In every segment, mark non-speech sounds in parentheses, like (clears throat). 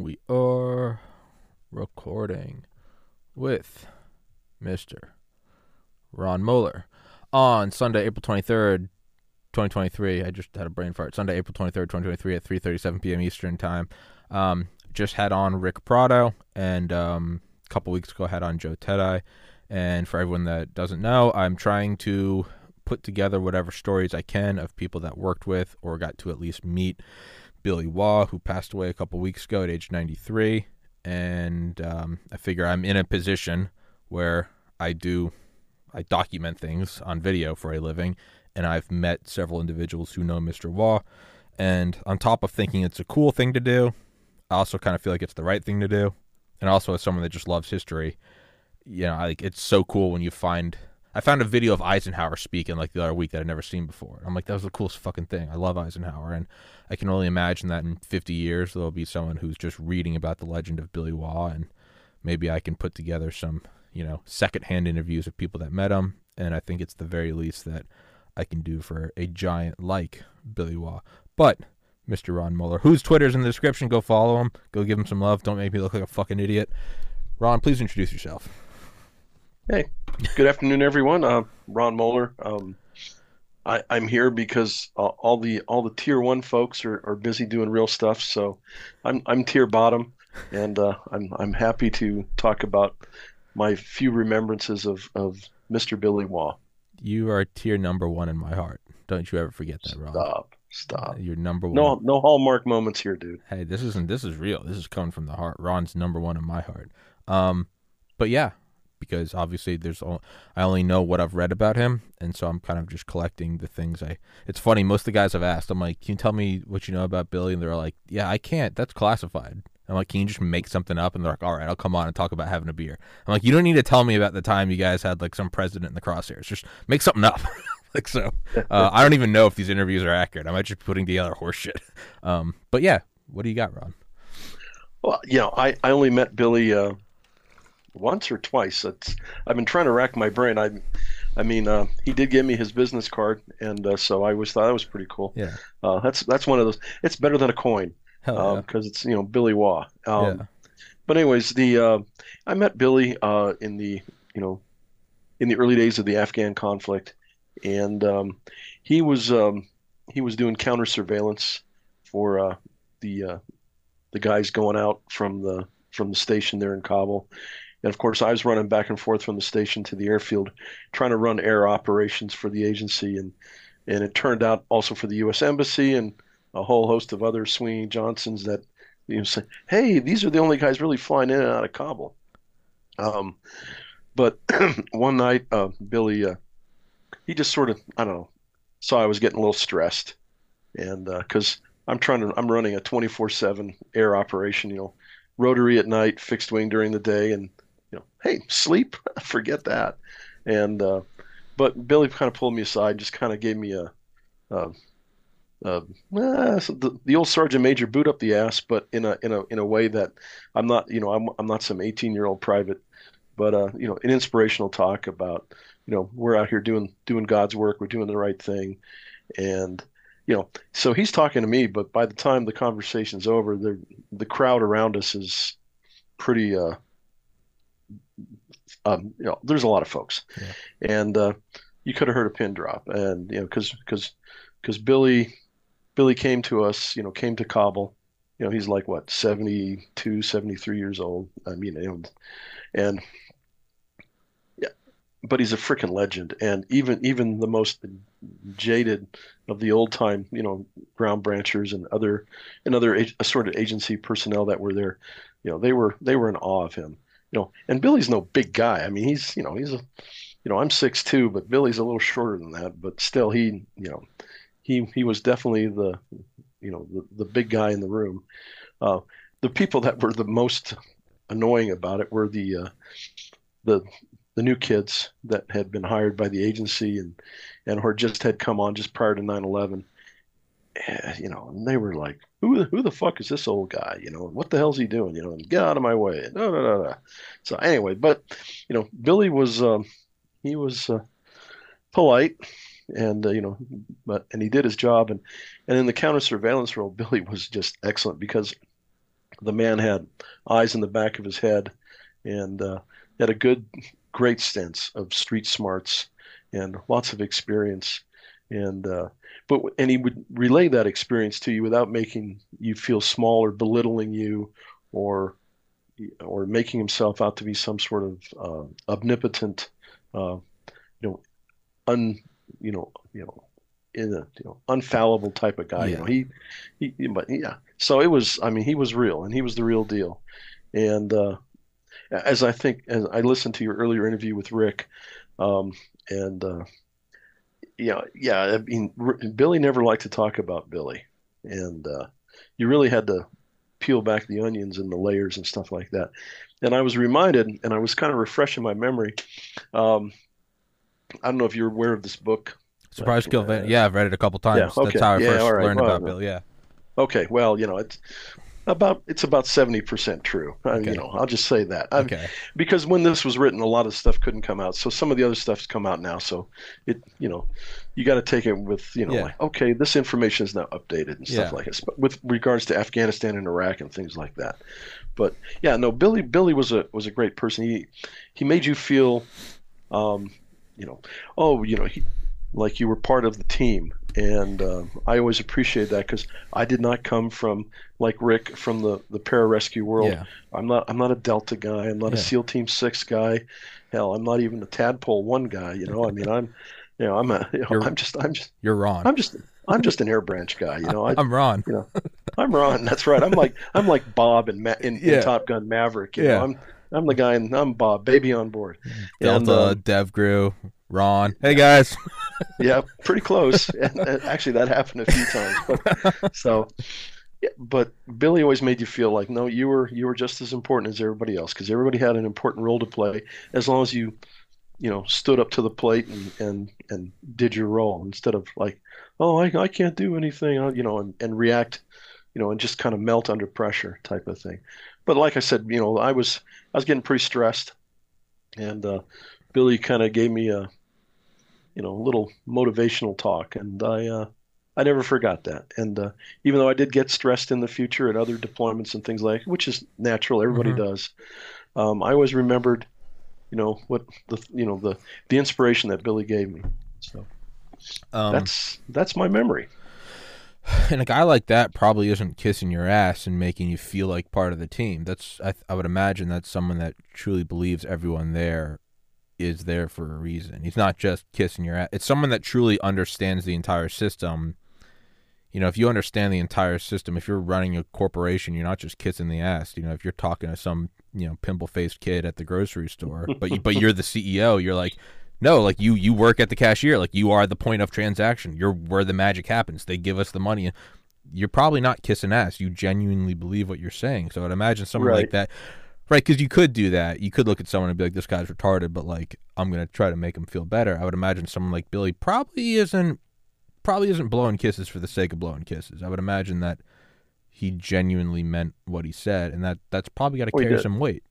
We are recording with Mr. Ron Moeller on Sunday, April 23rd, 2023. I just had a brain fart. Sunday, April 23rd, 2023 at 3:37 p.m. Eastern Time. Um, just had on Rick Prado and um, a couple weeks ago had on Joe Tedai. And for everyone that doesn't know, I'm trying to put together whatever stories I can of people that worked with or got to at least meet Billy Waugh, who passed away a couple weeks ago at age 93. And um, I figure I'm in a position where I do, I document things on video for a living. And I've met several individuals who know Mr. Waugh. And on top of thinking it's a cool thing to do, I also kind of feel like it's the right thing to do. And also, as someone that just loves history, you know, like it's so cool when you find I found a video of Eisenhower speaking like the other week that I'd never seen before. I'm like, that was the coolest fucking thing. I love Eisenhower, and I can only imagine that in 50 years there'll be someone who's just reading about the legend of Billy Waugh, and maybe I can put together some, you know, secondhand interviews of people that met him, and I think it's the very least that I can do for a giant like Billy Waugh. But Mr. Ron Moeller, whose Twitter's in the description, go follow him, go give him some love. Don't make me look like a fucking idiot. Ron, please introduce yourself. Hey, good afternoon, everyone. Uh, Ron Moeller. Um, I, am here because uh, all the all the tier one folks are, are busy doing real stuff. So I'm I'm tier bottom, and uh, I'm I'm happy to talk about my few remembrances of of Mr. Billy Waugh. You are tier number one in my heart. Don't you ever forget that, Ron. Stop. Stop. You're number one. No, no hallmark moments here, dude. Hey, this isn't. This is real. This is coming from the heart. Ron's number one in my heart. Um, but yeah, because obviously there's all, I only know what I've read about him, and so I'm kind of just collecting the things I. It's funny. Most of the guys I've asked, I'm like, "Can you tell me what you know about Billy?" And they're like, "Yeah, I can't. That's classified." I'm like, "Can you just make something up?" And they're like, "All right, I'll come on and talk about having a beer." I'm like, "You don't need to tell me about the time you guys had like some president in the crosshairs. Just make something up." (laughs) like so, uh, I don't even know if these interviews are accurate. I might just be putting together horseshit. Um, but yeah, what do you got, Ron? Well, you know, I, I only met Billy uh, once or twice. It's, I've been trying to rack my brain. I, I mean, uh, he did give me his business card, and uh, so I always thought that was pretty cool. Yeah, uh, that's that's one of those. It's better than a coin because yeah. it's you know Billy Waugh. Um, yeah. But anyways, the uh, I met Billy uh, in the you know in the early days of the Afghan conflict, and um, he was um, he was doing counter surveillance for uh, the the guys going out from the from the station there in Kabul, and of course, I was running back and forth from the station to the airfield, trying to run air operations for the agency, and and it turned out also for the U.S. Embassy and a whole host of other Sweeney Johnsons that you know say, hey, these are the only guys really flying in and out of Kabul. Um, but (clears throat) one night, uh, Billy, uh, he just sort of, I don't know, saw I was getting a little stressed, and because uh, I'm trying to, I'm running a 24/7 air operation, you know, rotary at night, fixed wing during the day, and you know, hey, sleep, (laughs) forget that. And uh, but Billy kind of pulled me aside, just kind of gave me a, a, a eh, the, the old sergeant major boot up the ass, but in a in a in a way that I'm not, you know, I'm I'm not some 18 year old private, but uh, you know, an inspirational talk about, you know, we're out here doing doing God's work, we're doing the right thing, and you know, so he's talking to me, but by the time the conversation's over, the the crowd around us is pretty uh, um, you know, there's a lot of folks, yeah. and uh, you could have heard a pin drop, and you know, because because because Billy Billy came to us, you know, came to Kabul, you know, he's like what 72, 73 years old. I mean, and yeah, but he's a freaking legend, and even even the most jaded of the old time, you know, ground branchers and other and other assorted agency personnel that were there, you know, they were they were in awe of him you know, and Billy's no big guy. I mean, he's, you know, he's a, you know, I'm six two, but Billy's a little shorter than that. But still, he, you know, he he was definitely the, you know, the, the big guy in the room. Uh, the people that were the most annoying about it were the, uh, the the new kids that had been hired by the agency and and or just had come on just prior to 9/11 Eh, you know, and they were like, who, who the fuck is this old guy? You know, what the hell's he doing? You know, get out of my way. No, no, no, no. So anyway, but you know, Billy was, um, he was uh, polite and, uh, you know, but, and he did his job. And, and in the counter surveillance role, (laughs) Billy was just excellent because the man had eyes in the back of his head, and uh, had a good, great sense of street smarts and lots of experience. And uh, but and he would relay that experience to you without making you feel small or belittling you, or or making himself out to be some sort of uh, omnipotent, uh, you know, un you know you know in a you know unfallible type of guy. Yeah. You know, he, he, but yeah. So it was. I mean, he was real, and he was the real deal. And uh, as I think, as I listened to your earlier interview with Rick, um, and uh, yeah, yeah. I mean, Billy never liked to talk about Billy, and uh, you really had to peel back the onions and the layers and stuff like that. And I was reminded, and I was kind of refreshing my memory. Um, I don't know if you're aware of this book Surprise Kill Vanish. Yeah, I've read it a couple times. Yeah, okay. That's how I yeah, first right. learned well, about Bill. Yeah. Okay. Well, you know, it's about it's about seventy percent true. Okay. I, you know, I'll just say that. I, okay. Because when this was written, a lot of stuff couldn't come out. So some of the other stuff's come out now. So it, you know, you got to take it with, you know, yeah. like okay, this information is now updated and stuff yeah. like this. But with regards to Afghanistan and Iraq and things like that. But yeah, no, Billy Billy was a was a great person. He he made you feel, um, you know, oh, you know, he like you were part of the team. And uh, I always appreciate that because I did not come from like Rick from the the pararescue world. Yeah. I'm not I'm not a Delta guy. I'm not yeah. a SEAL Team Six guy. Hell, I'm not even a Tadpole One guy. You know, I mean, I'm you know I'm a you know, I'm just I'm just you're Ron. I'm just I'm just an air branch guy. You know, I, am Ron. You know, I'm Ron. That's right. I'm like I'm like Bob in, Ma- in, yeah. in Top Gun Maverick. You yeah. know, I'm I'm the guy, and I'm Bob, baby on board. Delta, and, uh, DEVGRU, Ron. Hey guys. (laughs) yeah, pretty close. And, and actually, that happened a few times. But, (laughs) so, yeah, but Billy always made you feel like no, you were you were just as important as everybody else because everybody had an important role to play as long as you, you know, stood up to the plate and and and did your role instead of like, oh, I I can't do anything, you know, and and react, you know, and just kind of melt under pressure type of thing. But like I said, you know, I was I was getting pretty stressed, and uh, Billy kind of gave me a you know, little motivational talk, and I uh, I never forgot that. And uh, even though I did get stressed in the future at other deployments and things like, which is natural, everybody mm-hmm. does. Um, I always remembered, you know, what the you know the the inspiration that Billy gave me. So um, that's that's my memory. (sighs) And a guy like that probably isn't kissing your ass and making you feel like part of the team. That's I, I would imagine that's someone that truly believes everyone there is there for a reason. He's not just kissing your ass. It's someone that truly understands the entire system. You know, if you understand the entire system, if you're running a corporation, you're not just kissing the ass. You know, if you're talking to some, you know, pimple faced kid at the grocery store, (laughs) but you, but you're the CEO, you're like, no, like you you work at the cashier, like you are the point of transaction. You're where the magic happens. They give us the money. You're probably not kissing ass. You genuinely believe what you're saying. So I'd imagine someone right. like that Right, because you could do that. You could look at someone and be like, "This guy's retarded," but like, I'm gonna try to make him feel better. I would imagine someone like Billy probably isn't probably isn't blowing kisses for the sake of blowing kisses. I would imagine that he genuinely meant what he said, and that that's probably got to carry some weight.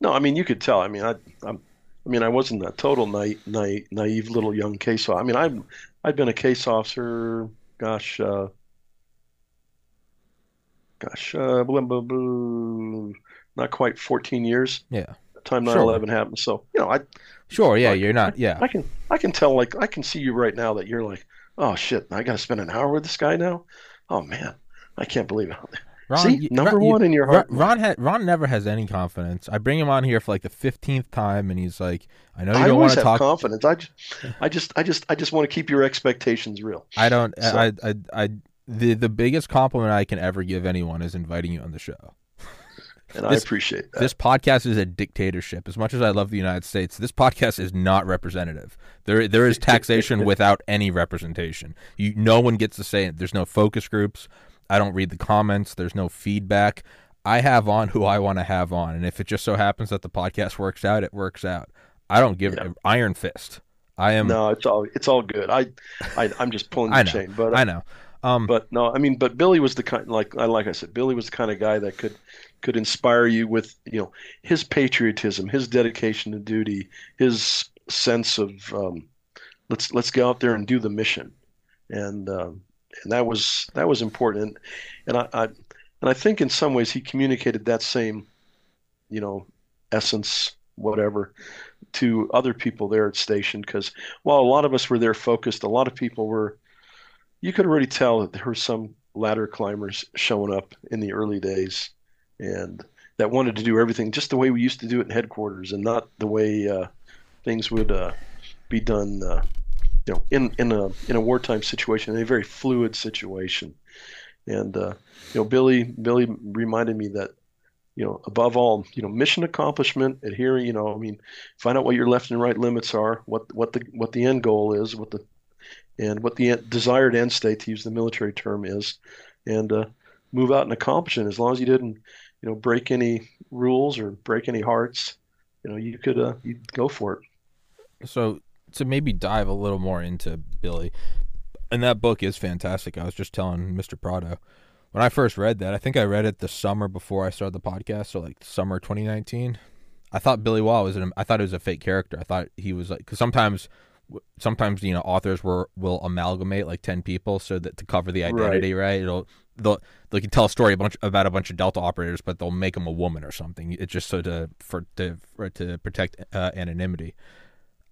No, I mean you could tell. I mean, I, I'm, I mean, I wasn't a total naive, naive, naive little young case officer. I mean, I've I've been a case officer. Gosh, uh, gosh, uh, blah, blah, blah, not quite 14 years. Yeah. Time 9/11 happened. So you know, I. Sure. Yeah, like, you're not. Yeah. I can I can tell like I can see you right now that you're like, oh shit, I got to spend an hour with this guy now. Oh man, I can't believe it. Ron, See, number Ron, one in your heart. Ron, Ron, Ron never has any confidence. I bring him on here for like the fifteenth time, and he's like, "I know you don't want to talk." confidence. I just, I just, I just, I just want to keep your expectations real. I don't. So. I, I, I, the the biggest compliment I can ever give anyone is inviting you on the show and this, I appreciate that. This podcast is a dictatorship. As much as I love the United States, this podcast is not representative. There, there is taxation (laughs) without any representation. You, no one gets to say it. There's no focus groups. I don't read the comments. There's no feedback. I have on who I want to have on, and if it just so happens that the podcast works out, it works out. I don't give yeah. Iron Fist. I am. No, it's all it's all good. I, I I'm just pulling (laughs) the chain, but I know. Um, but no, I mean, but Billy was the kind like I like I said, Billy was the kind of guy that could could inspire you with you know his patriotism, his dedication to duty, his sense of um, let's let's go out there and do the mission, and um, and that was that was important, and I, I and I think in some ways he communicated that same, you know, essence, whatever, to other people there at station. Because while a lot of us were there focused, a lot of people were. You could already tell that there were some ladder climbers showing up in the early days, and that wanted to do everything just the way we used to do it in headquarters, and not the way uh, things would uh, be done. Uh, you know, in in a in a wartime situation, in a very fluid situation, and uh, you know, Billy Billy reminded me that you know, above all, you know, mission accomplishment, adhering, you know, I mean, find out what your left and right limits are, what what the what the end goal is, what the and what the desired end state, to use the military term, is, and uh, move out and accomplish it. As long as you didn't, you know, break any rules or break any hearts, you know, you could uh, you go for it. So to maybe dive a little more into Billy, and that book is fantastic. I was just telling Mr. Prado when I first read that. I think I read it the summer before I started the podcast, so like summer 2019. I thought Billy Waugh was an, I thought it was a fake character. I thought he was like because sometimes sometimes you know authors were will amalgamate like 10 people so that to cover the identity right, right? it'll they'll they can tell a story a bunch about a bunch of delta operators but they'll make them a woman or something it's just so to for to for, to protect uh, anonymity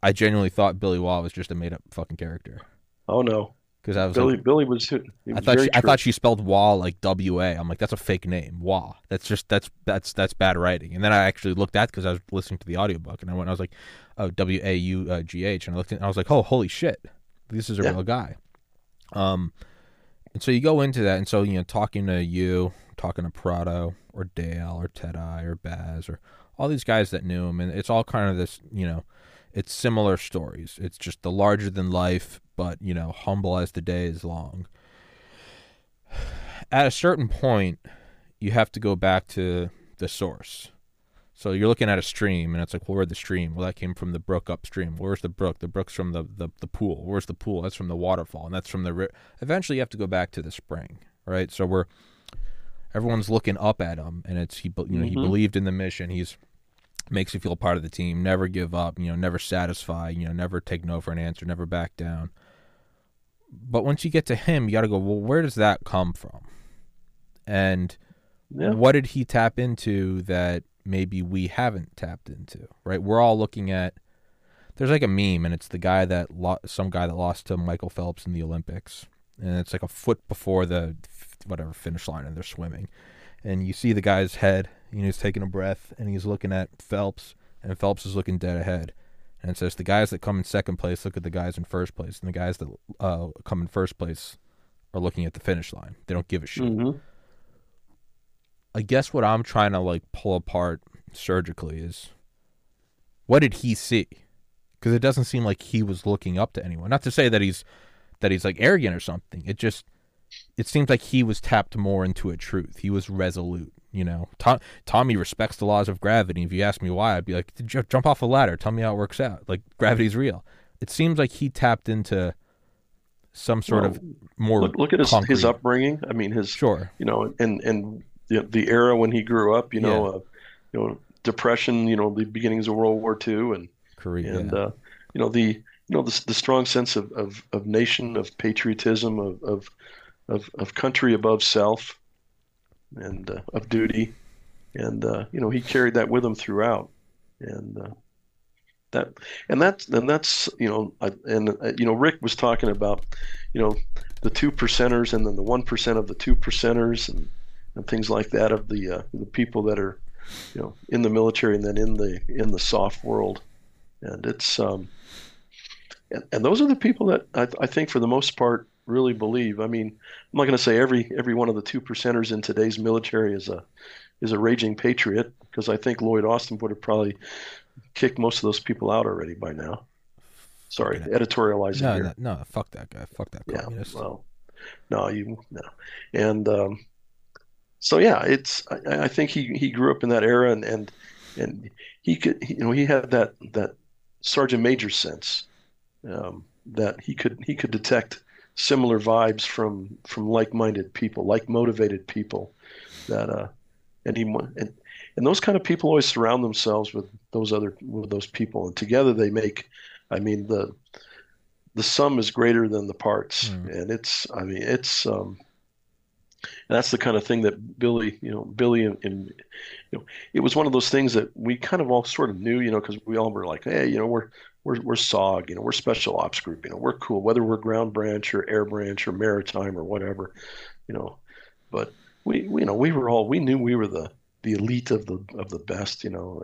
I genuinely thought Billy Waugh was just a made up fucking character. Oh no, because I was Billy. like, Billy was. was I thought she, I thought she spelled Waugh like W A. I'm like, that's a fake name, Waugh. That's just that's that's that's bad writing. And then I actually looked at because I was listening to the audiobook and I went, I was like, oh W A U G H, and I looked at, and I was like, oh holy shit, this is a yeah. real guy. Um, and so you go into that, and so you know, talking to you, talking to Prado or Dale or Ted or Baz or all these guys that knew him, and it's all kind of this, you know it's similar stories. It's just the larger than life, but you know, humble as the day is long. (sighs) At a certain point, you have to go back to the source. So you're looking at a stream, and it's like, well, where'd the stream? Well, that came from the brook upstream. Where's the brook? The brook's from the, the, the pool. Where's the pool? That's from the waterfall, and that's from the. Ri- Eventually, you have to go back to the spring, right? So we're everyone's looking up at him, and it's he. You know, mm-hmm. he believed in the mission. He's makes you feel part of the team. Never give up. You know, never satisfy. You know, never take no for an answer. Never back down. But once you get to him, you got to go. Well, where does that come from? And yeah. what did he tap into that maybe we haven't tapped into? Right? We're all looking at. There's like a meme, and it's the guy that lo- some guy that lost to Michael Phelps in the Olympics, and it's like a foot before the whatever finish line, and they're swimming, and you see the guy's head, and he's taking a breath, and he's looking at Phelps, and Phelps is looking dead ahead. And it says the guys that come in second place look at the guys in first place, and the guys that uh, come in first place are looking at the finish line. They don't give a shit. Mm-hmm. I guess what I'm trying to like pull apart surgically is what did he see? Because it doesn't seem like he was looking up to anyone. Not to say that he's that he's like arrogant or something. It just it seems like he was tapped more into a truth. He was resolute. You know, Tom, Tommy respects the laws of gravity. If you ask me why, I'd be like, jump off a ladder. Tell me how it works out. Like gravity's real. It seems like he tapped into some sort well, of more. Look, look at his, his upbringing. I mean, his sure. You know, and and the, the era when he grew up. You know, yeah. uh, you know, depression. You know, the beginnings of World War II and Korea. And uh, you know the you know the, the strong sense of, of, of nation, of patriotism, of, of of, of country above self and uh, of duty. And, uh, you know, he carried that with him throughout. And, uh, that, and that's, and that's, you know, and, uh, you know, Rick was talking about, you know, the two percenters and then the 1% of the two percenters and, and things like that of the, uh, the people that are, you know, in the military and then in the, in the SOF world. And it's, um, and, and those are the people that I, I think for the most part really believe. I mean, I'm not going to say every every one of the two percenters in today's military is a is a raging patriot because I think Lloyd Austin would have probably kicked most of those people out already by now. Sorry, editorializing no, here. No, no, fuck that guy. Fuck that communist. Yeah, well, no, you no, and um, so yeah, it's. I, I, think he he grew up in that era, and and and he could, you know, he had that that sergeant major sense um, that he could he could detect similar vibes from from like-minded people, like-motivated people. That uh, and he and and those kind of people always surround themselves with those other with those people, and together they make. I mean the the sum is greater than the parts, mm. and it's I mean it's um, that's the kind of thing that Billy, you know, Billy and, and, you know, it was one of those things that we kind of all sort of knew, you know, because we all were like, hey, you know, we're we're we're SOG, you know, we're Special Ops Group, you know, we're cool, whether we're Ground Branch or Air Branch or Maritime or whatever, you know, but we, we you know, we were all we knew we were the the elite of the of the best, you know,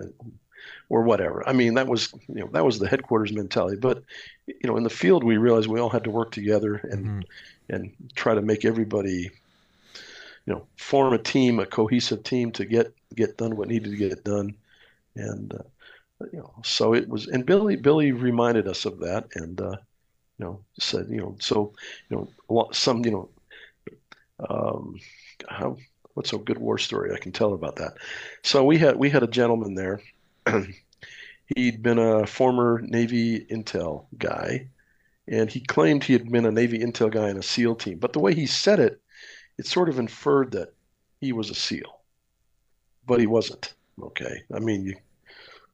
or whatever. I mean, that was you know that was the headquarters mentality. But you know, in the field, we realized we all had to work together and mm-hmm. and try to make everybody you know form a team, a cohesive team to get get done what needed to get done, and uh, you know so it was. And Billy Billy reminded us of that, and uh, you know said you know so you know some you know um, how what's a good war story I can tell about that. So we had we had a gentleman there. (clears throat) He'd been a former Navy intel guy, and he claimed he had been a Navy intel guy in a SEAL team. But the way he said it, it sort of inferred that he was a SEAL, but he wasn't. Okay, I mean, you,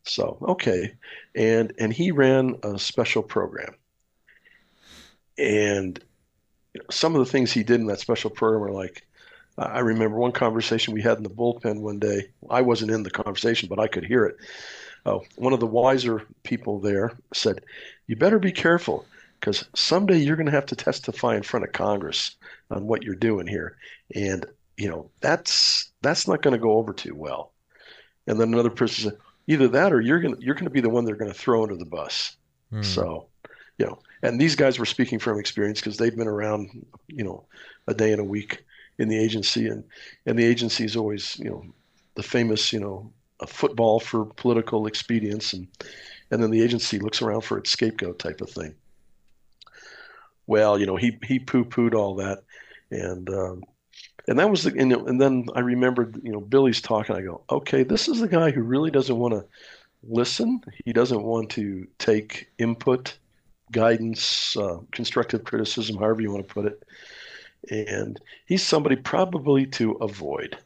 so okay, and and he ran a special program, and you know, some of the things he did in that special program are like. I remember one conversation we had in the bullpen one day. I wasn't in the conversation, but I could hear it. Uh, one of the wiser people there said, "You better be careful because someday you're going to have to testify in front of Congress on what you're doing here. And you know that's that's not going to go over too well. And then another person said, either that or you're going to you're going to be the one they're going to throw under the bus. Hmm. So, you know, and these guys were speaking from experience because they've been around, you know, a day and a week in the agency, and and the agency is always, you know, the famous, you know, a football for political expedience, and and then the agency looks around for its scapegoat type of thing well, you know, he he poo pooed all that, and um, and that was the and, and then I remembered, you know, Billy's talking. I go, okay, this is the guy who really doesn't want to listen. He doesn't want to take input, guidance, uh, constructive criticism, however you want to put it, and he's somebody probably to avoid.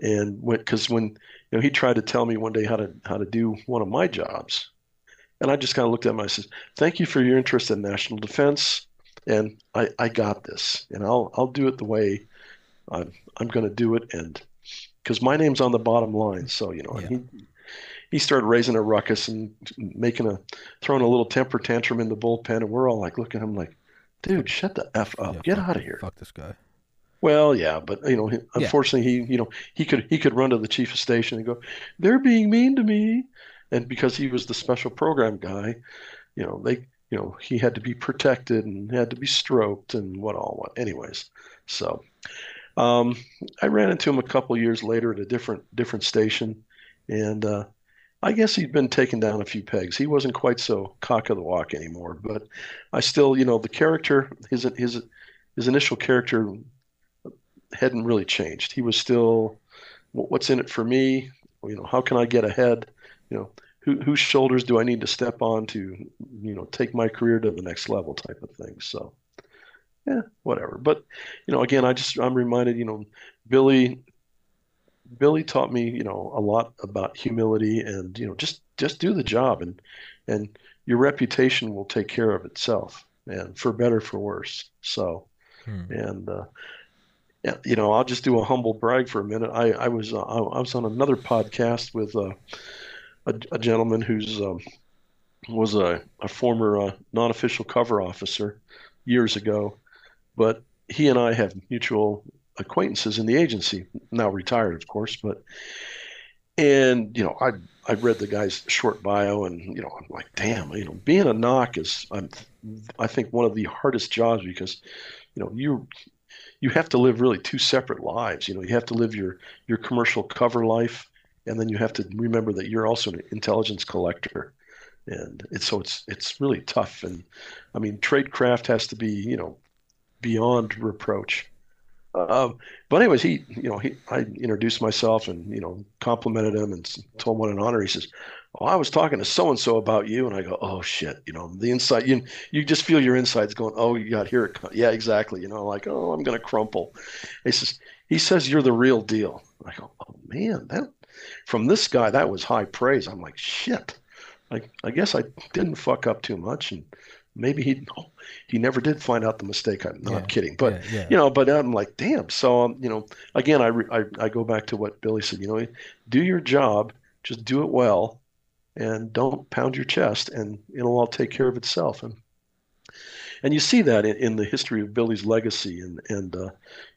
And because when, when you know he tried to tell me one day how to how to do one of my jobs, and I just kind of looked at him. I said, "Thank you for your interest in national defense, and I, I got this, and I'll I'll do it the way I'm I'm going to do it, and because my name's on the bottom line. So you know, yeah. he he started raising a ruckus and making a throwing a little temper tantrum in the bullpen, and we're all like looking at him like, "Dude, shut the f up, yeah, get out of here." Fuck this guy. Well, yeah, but you know, unfortunately, yeah. he you know he could he could run to the chief of station and go, "They're being mean to me," and because he was the special program guy, you know, they, you know, he had to be protected and had to be stroked and what all. What, anyways, so um, I ran into him a couple years later at a different different station, and uh, I guess he'd been taken down a few pegs. He wasn't quite so cock of the walk anymore, but I still, you know, the character, his his his initial character hadn't really changed. He was still, what's in it for me? You know, how can I get ahead? You know, who, whose shoulders do I need to step on to, you know, take my career to the next level type of thing. So, yeah, whatever. But, you know, again, I just, I'm reminded, you know, Billy, Billy taught me, you know, a lot about humility and, you know, just, just do the job and, and your reputation will take care of itself and for better, for worse. So, hmm. and, uh, yeah, you know, I'll just do a humble brag for a minute. I, I was, uh, I was on another podcast with, uh, a, a gentleman who's um, was a, a former uh, non-official cover officer years ago, but he and I have mutual acquaintances in the agency. Now retired, of course, but and you know I I read the guy's short bio, and you know I'm like, damn, you know, being a NOC is I'm, I think one of the hardest jobs because you know you you have to live really two separate lives. You know, you have to live your your commercial cover life and then you have to remember that you're also an intelligence collector. And it's so it's it's really tough. And i mean tradecraft has to be you know beyond reproach. Um, but anyways he you know he i introduced myself and you know complimented him and told him what an honor. He says oh i was talking to so and so about you. And i go oh shit. You know the inside you you just feel your insides going oh you got here yeah exactly. You know like oh i'm gonna crumple. He says he says you're the real deal. I go oh man that from this guy, that was high praise. I'm like, shit. I, I guess I didn't fuck up too much, and maybe he (laughs) he never did find out the mistake. I'm not Yeah. kidding, but yeah, yeah. you know, but I'm like, damn. So um, you know, again, I, re- I I go back to what Billy said. You know, do your job, just do it well, and don't pound your chest, and it'll all take care of itself. And and you see that in, in the history of Billy's legacy, and and uh,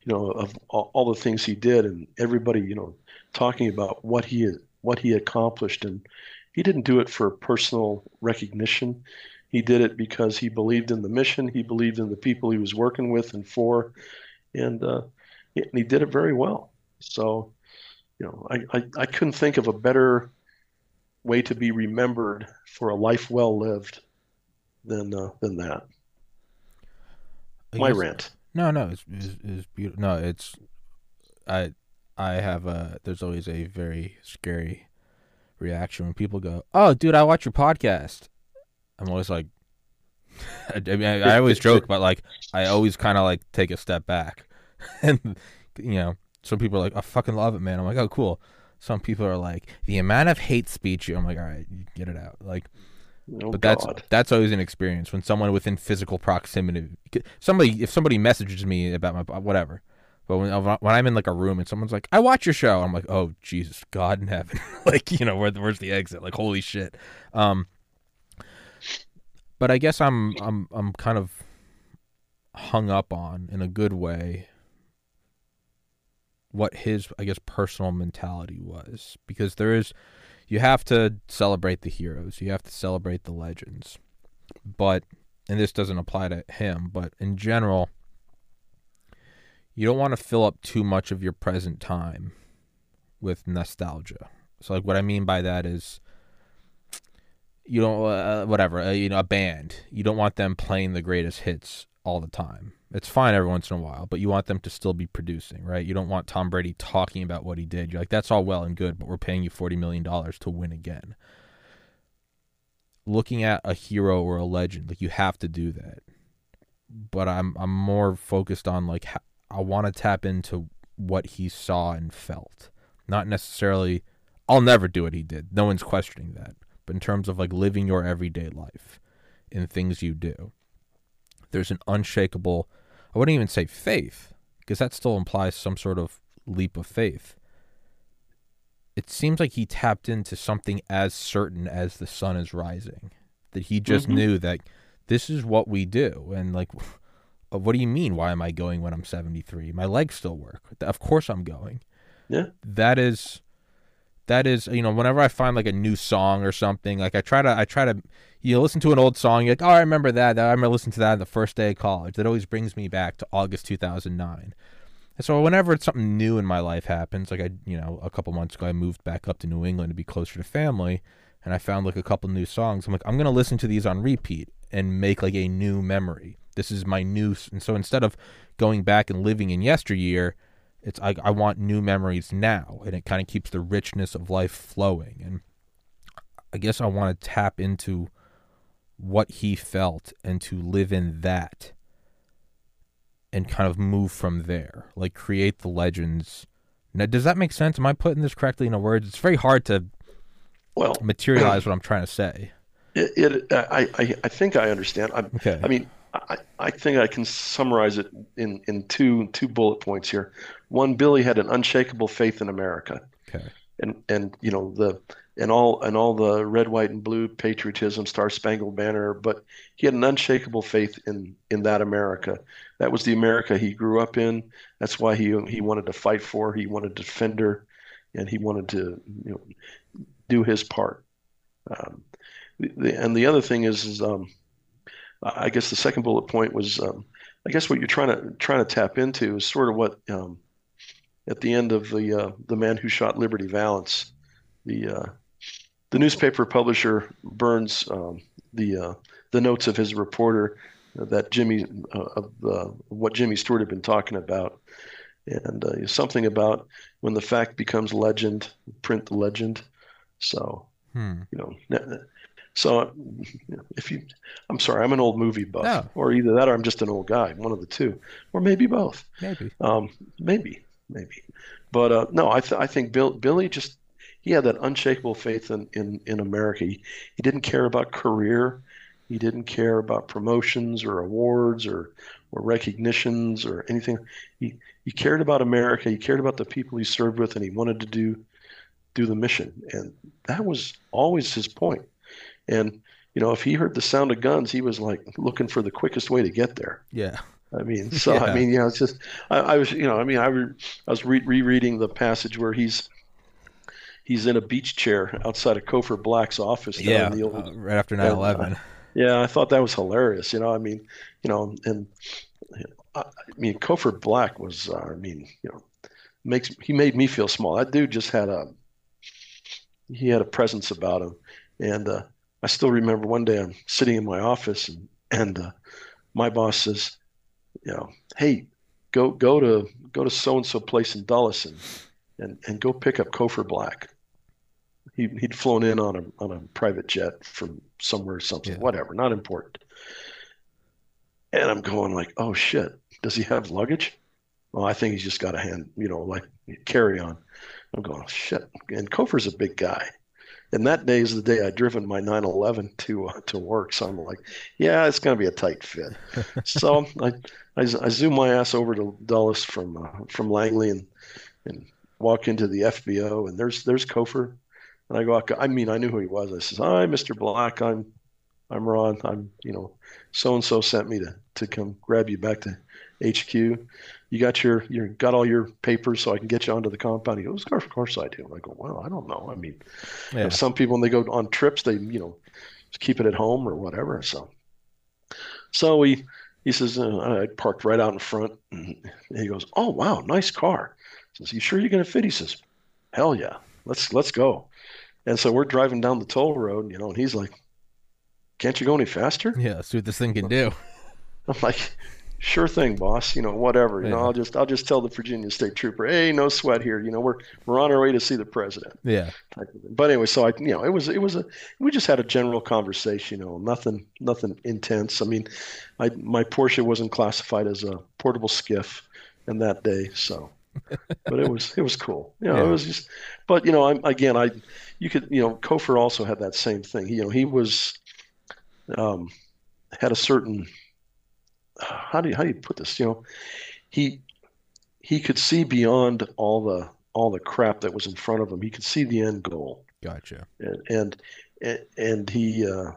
you know of all, all the things he did, and everybody you know talking about what he what he accomplished, and he didn't do it for personal recognition. He did it because he believed in the mission. He believed in the people he was working with and for, and uh, and he did it very well. So, you know, I, I, I couldn't think of a better way to be remembered for a life well lived than uh, than that. I My guess- rant. No, no, it's it's, it's beautiful. No, it's I I have a there's always a very scary reaction when people go, "Oh, dude, I watch your podcast." I'm always like, (laughs) I, mean, I, I always joke, but like, I always kind of like take a step back, (laughs) and you know, some people are like, "I fucking love it, man." I'm like, "Oh, cool." Some people are like, "The amount of hate speech," I'm like, "All right, you get it out." Like, Oh but that's that's always an experience when someone within physical proximity somebody if somebody messages me about my whatever but when when i'm in like a room and someone's like i watch your show i'm like oh jesus god in heaven. (laughs) Like you know where, where's the exit? Like holy shit. Um but i guess i'm i'm i'm kind of hung up on in a good way what his i guess personal mentality was. Because there is you have to celebrate the heroes. You have to celebrate the legends. But and this doesn't apply to him but in general you don't want to fill up too much of your present time with nostalgia. So like what i mean by that is you don't uh, whatever uh, you know a band you don't want them playing the greatest hits all the time. It's fine every once in a while but you want them to still be producing right? You don't want tom brady talking about what he did. You're like that's all well and good but we're paying you 40 million dollars to win again. Looking at a hero or a legend like you have to do that. But i'm i'm more focused on like ho- i want to tap into what he saw and felt. Not necessarily i'll never do what he did. No one's questioning that. But in terms of like living your everyday life in things you do there's an unshakable i wouldn't even say faith because that still implies some sort of leap of faith. It seems like he tapped into something as certain as the sun is rising that he just Mhm. knew that this is what we do. And like Uh, what do you mean? Why am i going when i'm 73 my legs still work. Of course i'm going. Yeah. that is that is you know whenever i find like a new song or something like i try to i try to you know, listen to an old song you're like oh i remember that i remember listening to that the first day of college. That always brings me back to august 2009 and so whenever it's something new in my life happens like i you know a couple months ago i moved back up to new england to be closer to family and i found like a couple new songs. I'm like i'm gonna listen to these on repeat and make like a new memory this is my new and so instead of going back and living in yesteryear it's I, I want new memories now and it kind of keeps the richness of life flowing and i guess i want to tap into what he felt and to live in that and kind of move from there like create the legends. Now does that make sense? Am i putting this correctly into words? It's very hard to Well, (clears throat) materialize what i'm trying to say. it, it I, I I think I understand. I, okay. I mean, I, I think I can summarize it in, in two two bullet points here. One, Billy had an unshakable faith in America, okay and and you know the and all and all the red, white, and blue patriotism, Star Spangled Banner, but he had an unshakable faith in in that America. That was the America he grew up in. That's why he he wanted to fight for. He wanted to defend her, and he wanted to you know do his part. Um, the, and the other thing is, is um, I guess the second bullet point was, um, I guess what you're trying to trying to tap into is sort of what um, at the end of the uh, the man who shot Liberty Valance, the uh, the newspaper publisher burns um, the uh, the notes of his reporter that Jimmy uh, of uh, what Jimmy Stewart had been talking about, and uh, something about when the fact becomes legend, print the legend. So hmm you know, so if you, I'm sorry, I'm an old movie buff, No. or either that or I'm just an old guy, one of the two, or maybe both. maybe Um, maybe, maybe, but uh, no, I th I think Bill Billy just he had that unshakable faith in in in America. He, he didn't care about career. He didn't care about promotions or awards or or recognitions or anything. He he cared about America. He cared about the people he served with, and he wanted to do do the mission. And that was always his point. And you know, if he heard the sound of guns, he was like looking for the quickest way to get there. Yeah. I mean, (laughs) so Yeah. I mean, you know, it's just I, I was, you know, I mean, I, re, I was re- rereading the passage where he's he's in a beach chair outside of Cofer Black's office. Yeah. the old, uh, right after 9/11. yeah, I thought that was hilarious. You know, I mean, you know, and I, I mean, Cofer Black was, uh, I mean, you know, makes he made me feel small. That dude just had a he had a presence about him, and uh, I still remember one day I'm sitting in my office and and uh, my boss says, you know, hey, go go to go to so and so place in Dulles and and and go pick up Cofer Black. He he'd flown in on a on a private jet from somewhere, or something, Yeah. whatever, not important. And I'm going like, oh shit, does he have luggage? Well, I think he's just got a hand, you know, like carry on. I'm going, shit. And Cofer's a big guy. And that day is the day I driven my 911 to uh, to work. So I'm like, yeah, it's going to be a tight fit. (laughs) so I, I I zoom my ass over to Dulles from uh, from Langley and and walk into the FBO and there's there's Cofer. And I go, I mean, I knew who he was. I says, hi, Mr. Black. I'm I'm Ron. I'm you know, so and so sent me to to come grab you back to HQ. You got your you got all your papers so I can get you onto the compound. He goes, of course, of course I do. I go, well, I don't know. I mean, you know, some people when they go on trips, they you know just keep it at home or whatever. So, so he he says uh, I parked right out in front, and he goes, oh wow, nice car. Says, you sure you're gonna fit? He says, hell yeah, let's let's go. And so we're driving down the toll road, you know, and he's like, can't you go any faster? Yeah. See what this thing can do. (laughs) I'm like, sure thing, boss. You know, whatever. You know, I'll just I'll just tell the Virginia State Trooper, hey, no sweat here. You know, we're we're on our way to see the president. Yeah. type of thing. But anyway, so I, you know, it was it was a we just had a general conversation. You know, nothing nothing intense. I mean, I my Porsche wasn't classified as a portable SCIF in that day, so. but it was it was cool. You know, Yeah. it was just. But you know, I'm again, I you could you know, Cofer also had that same thing. He, you know, he was um, had a certain how do you how do you put this? You know, he he could see beyond all the all the crap that was in front of him. He could see the end goal, Gotcha. and and and he uh,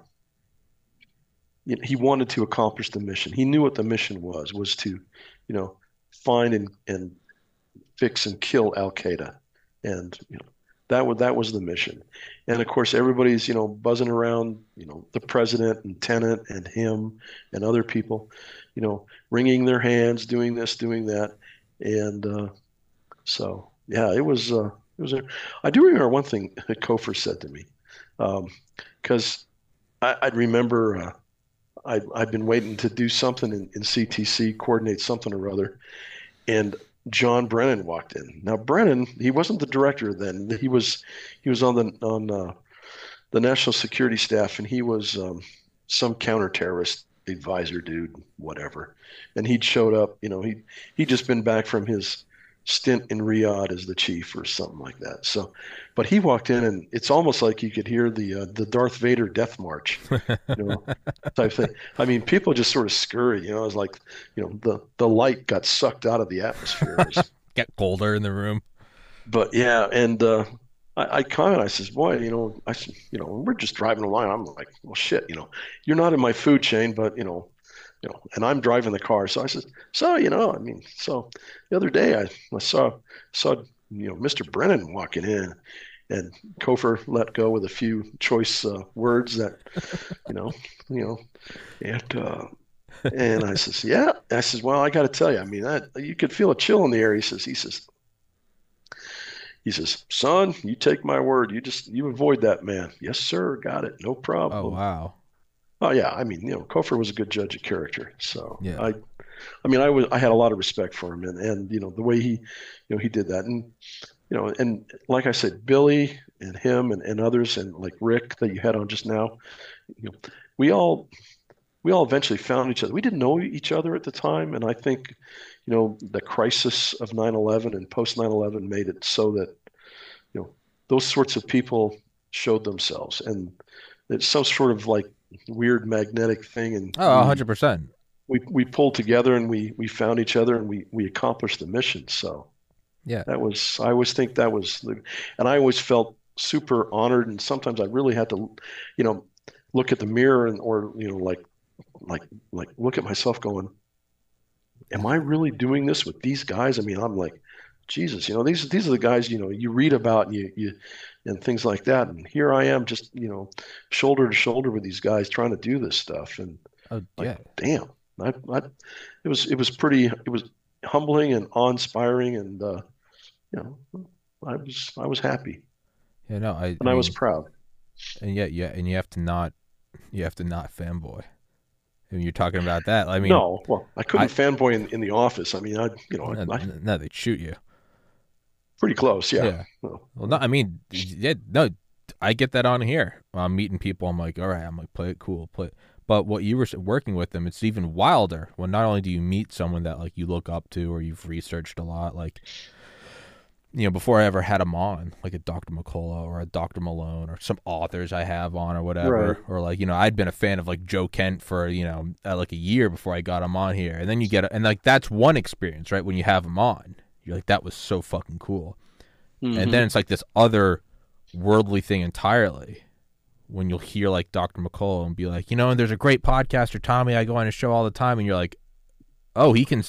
he wanted to accomplish the mission. He knew what the mission was was to, you know, find and and fix and kill Al Qaeda, and you know that was that was the mission. And of course, everybody's you know buzzing around, you know, the president and Tenet and him and other people, you know, wringing their hands, doing this, doing that, and uh, so yeah, it was uh, it was. A, I do remember one thing (laughs) that Cofer said to me, because I, I remember uh, I I'd been waiting to do something in, in CTC, coordinate something or other, and John Brennan walked in. Now Brennan, he wasn't the director then. He was he was on the on uh, the national security staff, and he was um, some counter-terrorist advisor dude, whatever. And he'd showed up. You know, he he'd just been back from his stint in Riyadh as the chief or something like that. So, but he walked in, and it's almost like you could hear the uh, the Darth Vader death march, (laughs) you know, type thing. I mean, people just sort of scurry. You know, it was like, you know, the the light got sucked out of the atmosphere. (laughs) Get colder in the room. but yeah, and uh, I, I comment. I says, "Boy, you know, I you know, we're just driving along. I'm like, well, shit, you know, you're not in my food chain, but you know, you know, and I'm driving the car. So I says, so you know, I mean, so the other day I, I saw saw you know Mr. Brennan walking in, and Cofer let go with a few choice uh, words that, you know, (laughs) you know, and. Uh, and I says, yeah. I says, well, I got to tell you, I mean, that you could feel a chill in the air. He says, he says, he says, son, you take my word. You just you avoid that man. Yes, sir. Got it. No problem. Oh wow. Oh yeah, I mean, you know, Cofer was a good judge of character. So Yeah. I, I mean, I was I had a lot of respect for him, and and you know the way he, you know, he did that, and you know, and like I said, Billy and him and, and others, and like Rick that you had on just now, you know, we all we all eventually found each other. We didn't know each other at the time, and I think, you know, the crisis of 9/11 and post 9/11 made it so that, you know, those sorts of people showed themselves, and it's some sort of like weird magnetic thing, and Oh, 100 percent. we we pulled together and we we found each other and we we accomplished the mission. So Yeah. that was I always think that was the, and I always felt super honored. And sometimes I really had to, you know, look at the mirror and or you know like like like look at myself going, am I really doing this with these guys? I mean, I'm like, Jesus, you know, these these are the guys you know you read about and you you and things like that. And here I am, just you know, shoulder to shoulder with these guys trying to do this stuff and Oh, like, damn, I, I, it was it was pretty it was humbling and awe-inspiring, and uh, you know, I was I was happy Yeah, no, I. and I, was proud. and yet, yeah, and you have to not, you have to not fanboy. When you're talking about that, I mean, no, well, I couldn't fanboy in, in the office. I mean, I you know, no, I, I, no, they'd shoot you. Pretty close, yeah. Yeah. Well, no, I mean, yeah, no, I get that on here. I'm meeting people. I'm like, all right, I'm like, play it cool, play. It. But what you were working with them, it's even wilder. When not only do you meet someone that like you look up to or you've researched a lot, like, you know, before I ever had them on, like a Dr. McCullough or a Dr. Malone or some authors I have on or whatever, Right. or like you know, I'd been a fan of like Joe Kent for you know uh, like a year before I got him on here, and then you get and like that's one experience, right? When you have them on, you're like, that was so fucking cool mhm. and then it's like this other worldly thing entirely when you'll hear like Dr. McCullough and be like, you know, and there's a great podcaster, Tommy, I go on his show all the time, and you're like, oh, he can,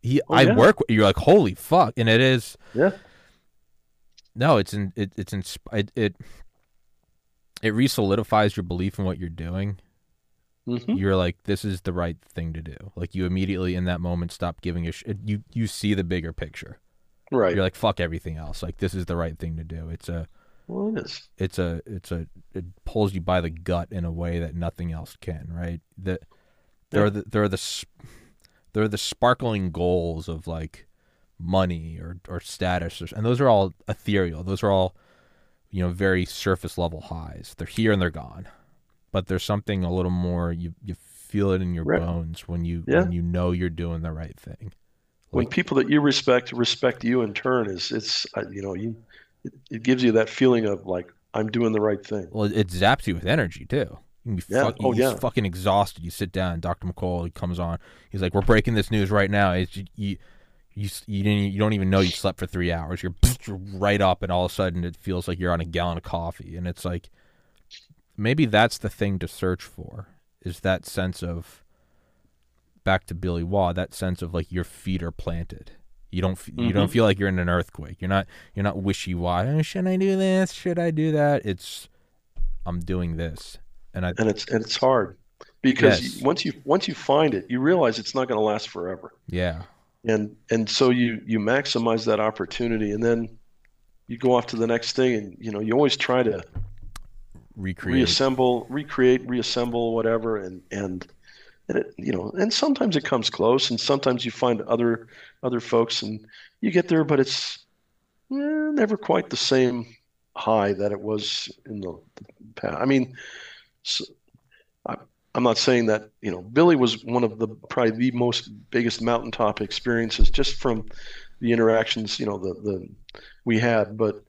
he, Oh, I yeah. work. with You're like, holy fuck, and it is. Yeah. No, it's in it, it's in it it, it re-solidifies your belief in what you're doing. Mhm. You're like, this is the right thing to do. Like you immediately in that moment stop giving a shit. You you see the bigger picture. right. You're like, fuck everything else. Like this is the right thing to do. It's a Well, it is. it's a it's a it pulls you by the gut in a way that nothing else can right that there Yeah. are the there are the there are the sparkling goals of like money or or status or, and those are all ethereal those are all you know very surface level highs they're here and they're gone but there's something a little more you you feel it in your Right. bones when you Yeah. when you know you're doing the right thing When people that you respect respect you in turn, is it's uh, you know you it, it gives you that feeling of like I'm doing the right thing. Well, it zaps you with energy too. You can be Yeah. fuck- Oh, yeah. fucking exhausted. You sit down. Dr. McCall he comes on. He's like, "We're breaking this news right now." It's you, you, you, didn't, you don't even know you slept for three hours. You're, you're (laughs) right up, and all of a sudden it feels like you're on a gallon of coffee, and it's like maybe that's the thing to search for is that sense of back to Billy Waugh, that sense of like your feet are planted. You don't f you don't Mhm. feel like you're in an earthquake. You're not you're not wishy washy. Should I do this? Should I do that? It's I'm doing this, and I and it's and it's hard because Yes. you- once you once you find it, you realize it's not going to last forever, yeah and and so you you maximize that opportunity, and then you go off to the next thing, and you know you always try to recreate. reassemble, recreate, reassemble, whatever, and and and it, you know, and sometimes it comes close, and sometimes you find other other folks, and you get there, but it's eh, never quite the same high that it was in the past. I mean, so, I, I'm not saying that you know Billy was one of the probably the most biggest mountaintop experiences just from the interactions you know the the we had, but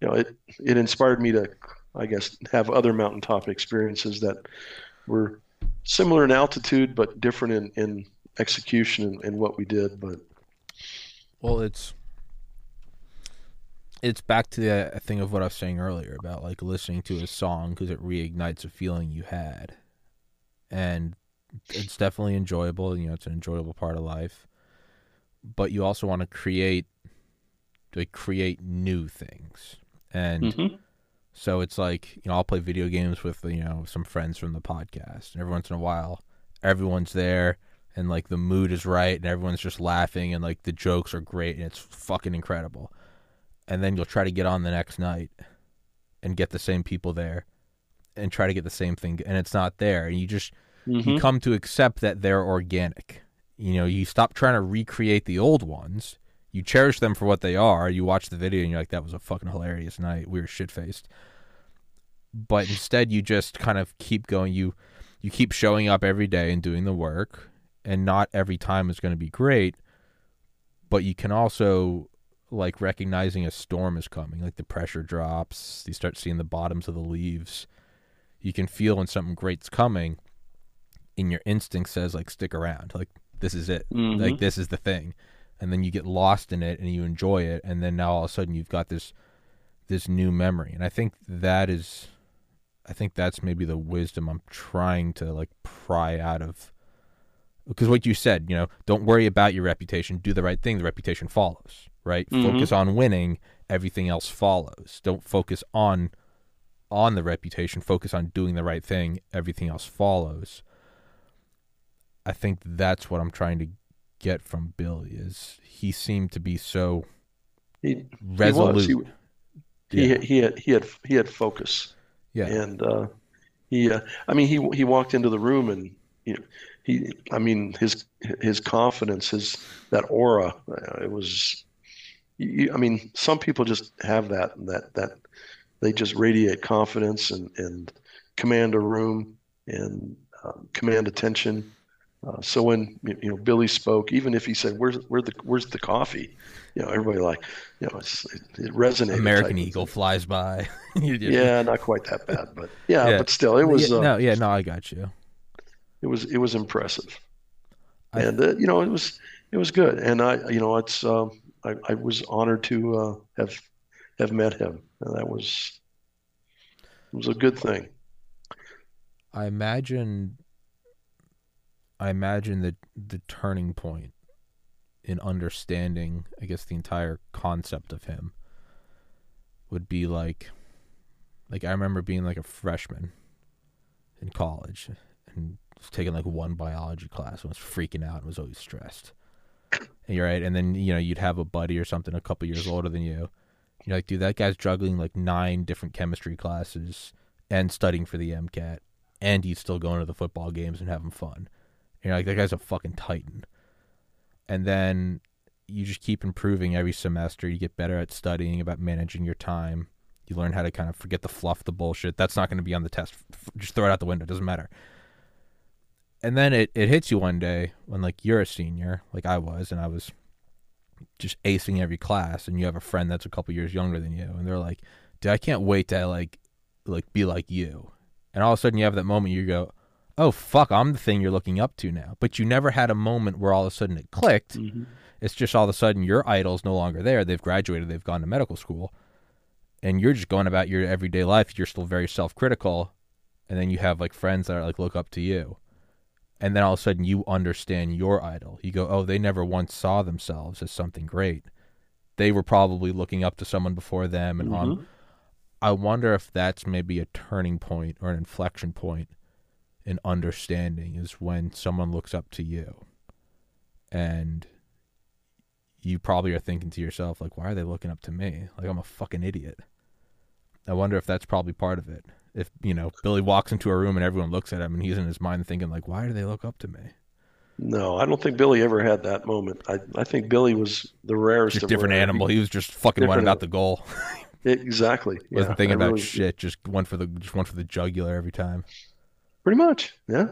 you know it it inspired me to I guess have other mountaintop experiences that were similar in altitude but different in in execution and, and what we did. But Well, it's it's back to the thing of what I was saying earlier about like listening to a song because it reignites a feeling you had, and it's definitely enjoyable. You know, it's an enjoyable part of life, but you also want to create to create new things, and Mhm. So it's like you know I'll play video games with you know some friends from the podcast, and every once in a while, everyone's there and like the mood is right and everyone's just laughing and like the jokes are great and it's fucking incredible. And then you'll try to get on the next night and get the same people there and try to get the same thing and it's not there and you just you Mhm. come to accept that they're organic. You know, you stop trying to recreate the old ones. You cherish them for what they are. You watch the video and you're like, that was a fucking hilarious night. We were shit faced. But instead, you just kind of keep going. You you keep showing up every day and doing the work, and not every time is going to be great. But you can also like recognizing a storm is coming, like the pressure drops. You start seeing the bottoms of the leaves. You can feel when something great's coming, and your instinct says like stick around, like this is it, Mhm. like this is the thing, and then you get lost in it and you enjoy it, and then now all of a sudden you've got this this new memory, and I think that is, I think that's maybe the wisdom I'm trying to like pry out of because what you said, you know, don't worry about your reputation. Do the right thing. The reputation follows, right? Mhm. Focus on winning. Everything else follows. Don't focus on on the reputation. Focus on doing the right thing. Everything else follows. I think that's what I'm trying to get from Billy. Is he seemed to be so He, resolute? He, was. He, Yeah. he, he had he had he had focus. yeah, and uh, he uh, I mean he he walked into the room and you know, he I mean his his confidence his that aura it was you, I mean some people just have that that that they just radiate confidence and and command a room and um, command attention uh, so when you know Billy spoke even if he said where's where the where's the coffee you know everybody like you know it's, it, it resonated American type Eagle flies by. (laughs) Yeah, not quite that bad, but yeah, Yeah. but still, it was Yeah, uh, no, yeah, no, I got you. it was it was impressive, I- and uh, you know it was it was good, and I you know it's um, I, I was honored to uh, have have met him, and that was it was a good thing. I imagine I imagine that the turning point in understanding, I guess the entire concept of him would be like like I remember being like a freshman in college and taking like one biology class and was freaking out and was always stressed. And you're right, and then you know, you'd have a buddy or something a couple years older than you. You're like, dude, that guy's juggling like nine different chemistry classes and studying for the MCAT and he's still going to the football games and having fun. You're like, that guy's a fucking titan. And then you just keep improving every semester. You get better at studying, about managing your time. You learn how to kind of forget the fluff, the bullshit. That's not going to be on the test. Just throw it out the window. It doesn't matter. And then it, it hits you one day when, like, you're a senior, like I was, and I was just acing every class, and you have a friend that's a couple years younger than you, and they're like, dude, I can't wait to, like, like be like you. And all of a sudden you have that moment you go, "Oh fuck, I'm the thing you're looking up to now." But you never had a moment where all of a sudden it clicked. It's just all of a sudden your idol's no longer there. They've graduated, they've gone to medical school. And you're just going about your everyday life. You're still very self-critical, and then you have like friends that are like look up to you. And then all of a sudden you understand your idol. You go, "Oh, they never once saw themselves as something great. They were probably looking up to someone before them and on Mhm. I wonder if that's maybe a turning point or an inflection point in understanding is when someone looks up to you. And you probably are thinking to yourself like why are they looking up to me? Like i'm a fucking idiot. I wonder if that's probably part of it. If you know billy walks into a room and everyone looks at him and he's in his mind thinking like why do they look up to me? No, I don't think Billy ever had that moment. I I think Billy was the rarest just of different rare. animal. He was just fucking Different about the goal. Exactly. (laughs) wasn't thinking I about really- shit. Just went for the just went for the jugular every time Pretty much. Yeah.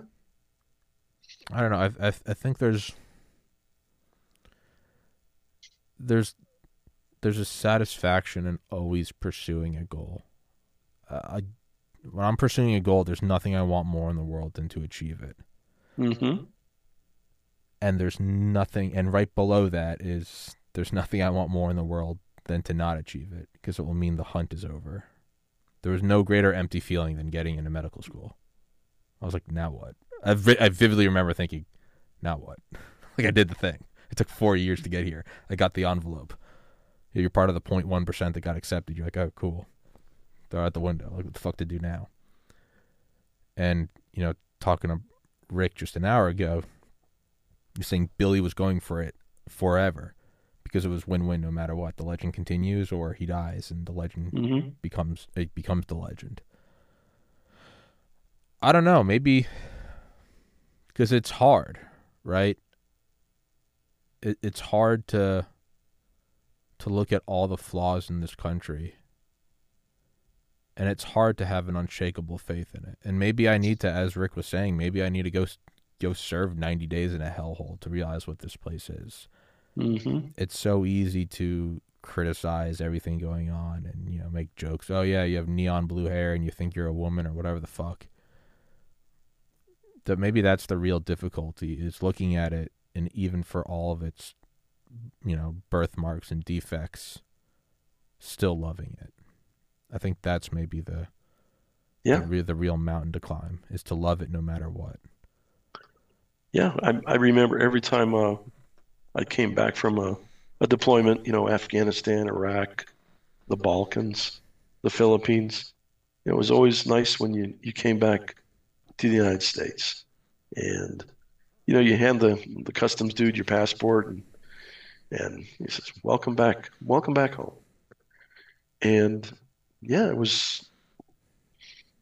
I don't know. I, I I think there's there's there's a satisfaction in always pursuing a goal. Uh, I when I'm pursuing a goal, there's nothing I want more in the world than to achieve it. Mm-hmm. And there's nothing, and right below that is there's nothing I want more in the world than to not achieve it because it will mean the hunt is over. There was no greater empty feeling than getting into medical school. I was like, now what? I, vi- I vividly remember thinking, now what? (laughs) like I did the thing. It took four years to get here. I got the envelope. You're part of the 0.1 percent that got accepted. You're like, oh, cool. Throw it out the window. Like, what the fuck to do now? And you know, talking to Rick just an hour ago, you're saying Billy was going for it forever because it was win-win no matter what. The legend continues or he dies, and the legend Mm-hmm. becomes it becomes the legend. I don't know, maybe because it's hard, right? It, it's hard to to look at all the flaws in this country, and it's hard to have an unshakable faith in it. And maybe I need to, as Rick was saying, maybe I need to go go serve ninety days in a hellhole to realize what this place is Mm-hmm. it's so easy to criticize everything going on and you know make jokes. Oh yeah, you have neon blue hair and you think you're a woman or whatever the fuck. That maybe that's the real difficulty is looking at it and even for all of its you know birthmarks and defects still loving it. I think that's maybe the Yeah. the, re- the real mountain to climb is to love it no matter what. Yeah, I, I remember every time uh, I came back from a, a deployment, you know, Afghanistan, Iraq, the Balkans, the Philippines. It was always nice when you, you came back to the United States. And, you know, you hand the, the customs dude your passport and, and he says, Welcome back. Welcome back home. And yeah, it was,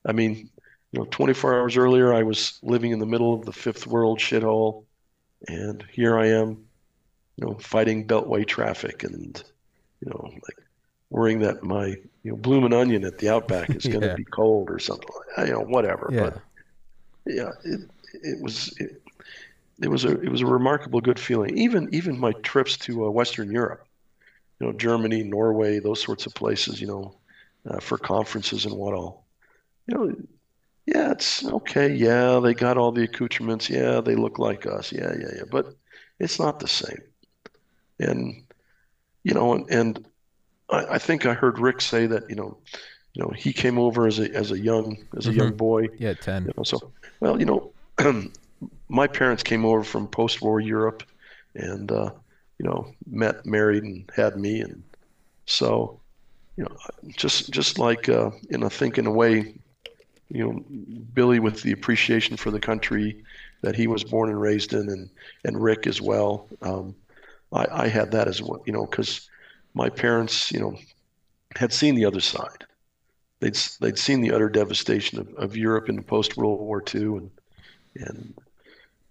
I mean, you know, 24 hours earlier, I was living in the middle of the fifth world shithole, and here I am, you know, fighting beltway traffic and, you know, like worrying that my, you know, blooming onion at the Outback is (laughs) going to Yeah. be cold or something like that, you know, whatever. Yeah. But yeah, it it was it, it was a it was a remarkable good feeling. Even even my trips to uh, Western Europe, you know, Germany, Norway, those sorts of places, you know, uh, for conferences and what all. You know, yeah, it's okay. Yeah, they got all the accoutrements. Yeah, they look like us. Yeah, yeah, yeah. But it's not the same. And you know, and, and I, I think I heard Rick say that, you know, you know, he came over as a as a young as a young boy. Yeah, 10. You know, so well, you know, (clears throat) my parents came over from post-war Europe, and uh, you know, met, married, and had me, and so, you know, just just like uh, in a thinking you know, Billy with the appreciation for the country that he was born and raised in, and and Rick as well. Um, I, I had that as well, you know, because my parents, you know, had seen the other side. They'd they'd seen the utter devastation of, of Europe in the post World War II, and and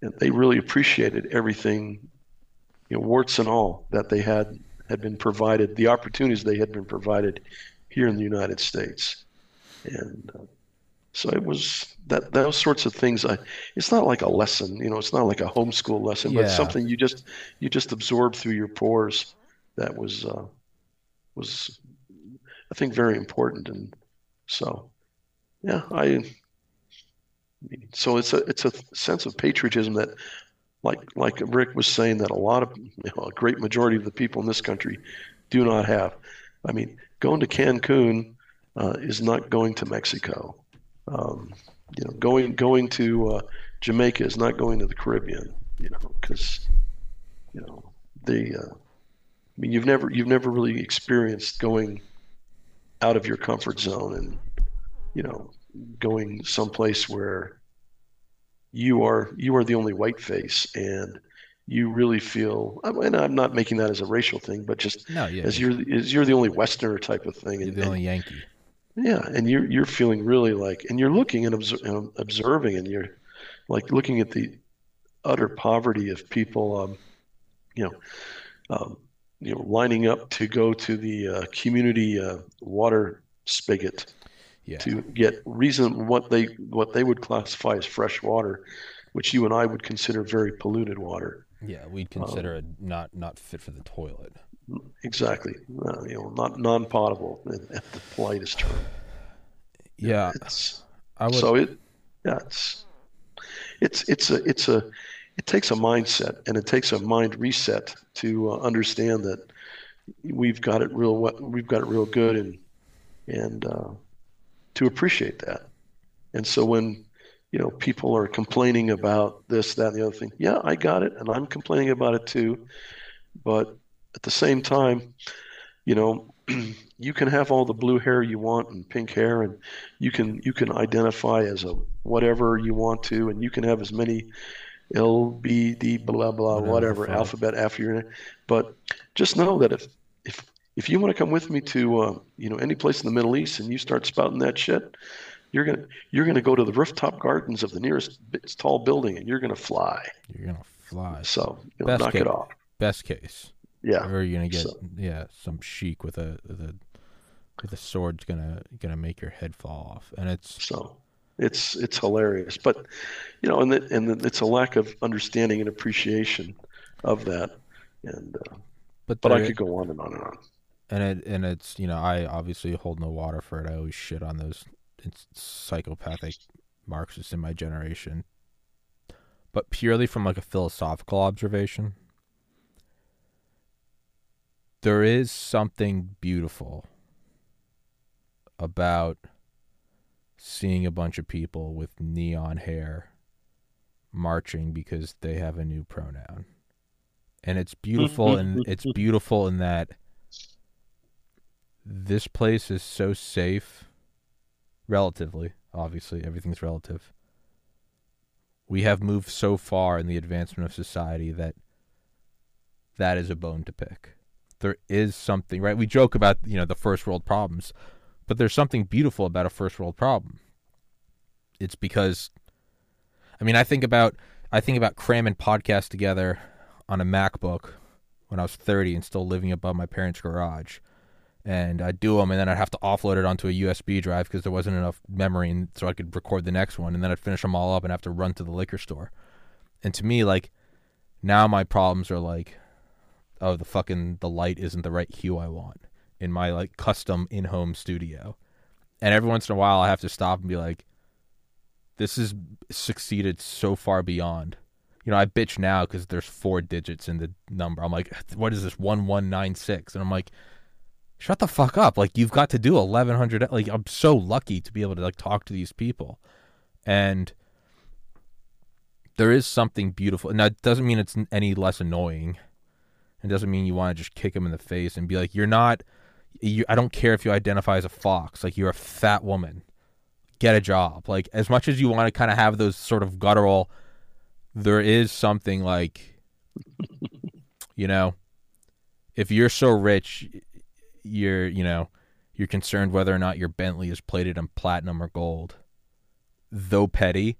and they really appreciated everything, you know, warts and all that they had had been provided, the opportunities they had been provided here in the United States, and uh, so it was that those sorts of things. I it's not like a lesson, you know, it's not like a homeschool lesson, but Yeah. something you just you just absorb through your pores. That was uh, was I think very important, and so yeah, I. Mean so it's a it's a sense of patriotism that, like like Rick was saying, that a lot of you know, a great majority of the people in this country do not have. I mean, going to Cancun uh, is not going to Mexico. Um, you know, going going to uh, Jamaica is not going to the Caribbean. You know, because you know the. Uh, I mean, you've never you've never really experienced going out of your comfort zone and you know going someplace where you are you are the only white face and you really feel and I'm not making that as a racial thing but just No, yeah. as you're as you're the only westerner type of thing you're and, the only Yankee. yeah and you're you're feeling really like and you're looking and obser- um, observing and you're like looking at the utter poverty of people um, you know um, you know lining up to go to the uh, community uh, water spigot Yeah. to get reason what they what they would classify as fresh water, which you and I would consider very polluted water. Yeah, we'd consider it not not fit for the toilet. Exactly, uh, you know, not non-potable at at the politest term. Yeah, It's I would. so it, yeah, it's it's it's a it's a it takes a mindset and it takes a mind reset to uh, understand that we've got it real we- we've got it real good and and uh, to appreciate that. And so when you know people are complaining about this, that, and the other thing, yeah, I got it, and I'm complaining about it too. But at the same time, you know, (clears throat) you can have all the blue hair you want and pink hair, and you can you can identify as a whatever you want to, and you can have as many L B D blah blah Whatever whatever alphabet after your name. But just know that if if if you want to come with me to uh, you know any place in the Middle East and you start spouting that shit, you're gonna you're gonna go to the rooftop gardens of the nearest tall building and you're gonna fly. You're gonna fly. So you know, Best knock case. it off. Best case. Yeah, Or you're gonna get So- yeah some sheik with a with a with a sword's gonna gonna make your head fall off, and it's so it's it's hilarious. But you know, and the, and the, it's a lack of understanding and appreciation of that. And uh, but but I could go on and on and on. and it and it's you know I obviously hold no water for it. I always shit on those psychopathic Marxists in my generation, but purely from like a philosophical observation, there is something beautiful about seeing a bunch of people with neon hair marching because they have a new pronoun. And it's beautiful and (laughs) it's beautiful in that this place is so safe relatively, obviously, everything's relative. We have moved so far in the advancement of society that that is a bone to pick. There is something, right? We joke about, you know, the first world problems, but there's something beautiful about a first world problem. It's because I mean, I think about I think about cramming podcasts together on a MacBook when I was 30 and still living above my parents' garage. And I'd do them, and then I'd have to offload it onto a USB drive because there wasn't enough memory, and so I could record the next one. And then I'd finish them all up and have to run to the liquor store. And to me, like, now my problems are like, oh, the fucking the light isn't the right hue I want in my like custom in-home studio. And every once in a while, I have to stop and be like, this has succeeded so far beyond. You know, I bitch now because there's four digits in the number. I'm like, what is this one one nine six? And I'm like, shut the fuck up. Like you've got to do eleven hundred. Like I'm so lucky to be able to like talk to these people, and there is something beautiful. And that doesn't mean it's any less annoying. It doesn't mean you want to just kick them in the face and be like, you're not. You, I don't care if you identify as a fox. Like you're a fat woman get a job. Like as much as you want to kind of have those sort of guttural, there is something like, you know, if you're so rich, you're you know, you're concerned whether or not your Bentley is plated in platinum or gold. Though petty,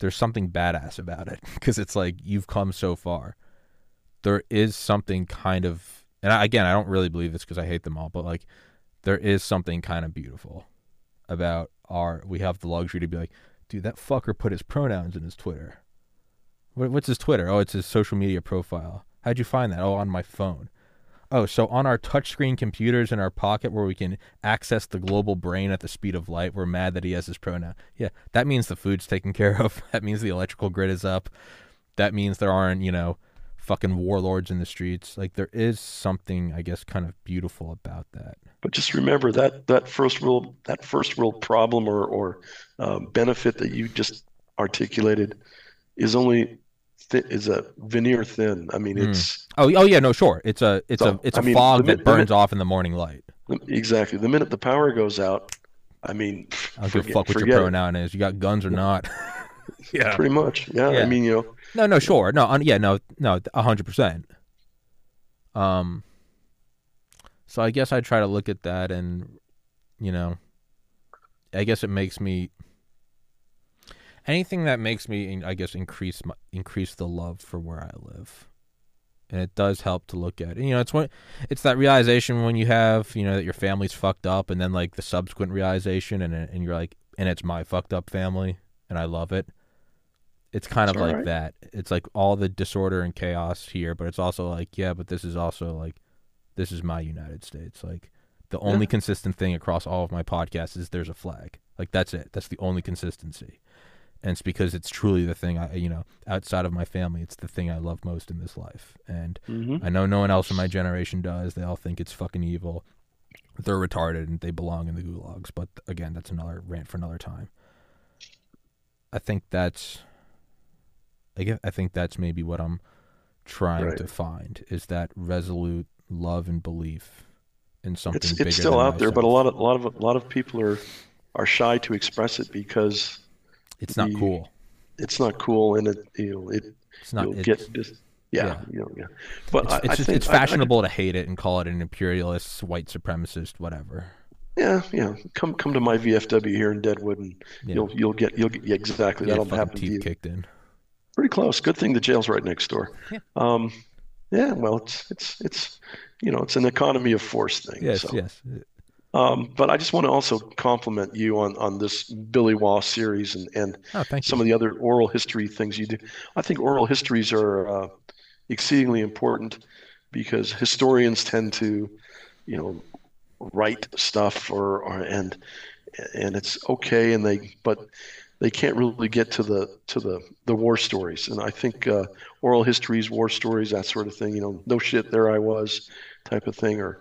there's something badass about it (laughs) because it's like you've come so far. There is something kind of, and again, I don't really believe this because I hate them all, but like, there is something kind of beautiful about our we have the luxury to be like, dude, that fucker put his pronouns in his Twitter. What, what's his Twitter? Oh, it's his social media profile. How'd you find that? Oh, on my phone. Oh, so on our touchscreen computers in our pocket where we can access the global brain at the speed of light, we're mad that he has his pronoun. Yeah, that means the food's taken (laughs) care of. That means the electrical grid is up. That means there aren't, you know, fucking warlords in the streets. Like there is something, I guess, kind of beautiful about that. But just remember that that first real that first real problem or or uh, benefit that you just articulated is only th- is a veneer thin. I mean, mm. it's oh oh yeah no sure it's a it's so, a it's a mean, fog minute, that burns minute, off in the morning light. Exactly. The minute the power goes out, I mean, I don't give a fuck what your pronoun is. You got guns or not. (laughs) yeah, pretty much. Yeah. yeah. I mean, you know no, no, sure. No, yeah, no, no, hundred percent. Um. So I guess I try to look at that, and you know, I guess it makes me anything that makes me, I guess, increase my, increase the love for where I live, and it does help to look at. it. You know, it's when it's that realization when you have, you know, that your family's fucked up, and then like the subsequent realization, and and you're like, and it's my fucked up family, and I love it it's kind of like right. that. It's like all the disorder and chaos here, but it's also like, yeah, but this is also like, this is my United States. Like, the only yeah. consistent thing across all of my podcasts is there's a flag. Like, that's it. That's the only consistency. And it's because it's truly the thing I, you know, outside of my family, it's the thing I love most in this life. And mm-hmm. I know no one else in my generation does. They all think it's fucking evil. They're retarded and they belong in the gulags. But again, that's another rant for another time. I think that's I guess, I think that's maybe what I'm trying right. to find is that resolute love and belief in something it's, bigger. It's still out myself. there, but a lot of a lot of a lot of people are are shy to express it because it's not the, cool. It's not cool, and it you know it. It's not. You'll get just yeah, yeah. You know, yeah. But it's, I, it's, just, it's fashionable I, I, to hate it and call it an imperialist, white supremacist, whatever. Yeah, yeah. Come come to my VFW here in Deadwood, and yeah. you'll you'll get you'll get yeah, exactly that'll happen to you. Kicked in. Pretty close. Good thing the jail's right next door. Yeah. Um, yeah. Well, it's it's it's you know it's an economy of force thing. Yes. So. Yes. Um, but I just want to also compliment you on, on this Billy Waugh series and, and oh, some of the other oral history things you do. I think oral histories are uh, exceedingly important because historians tend to you know, write stuff or, or and and it's okay and they but they can't really get to the to the the war stories and i think uh, oral histories war stories that sort of thing you know no shit there i was type of thing or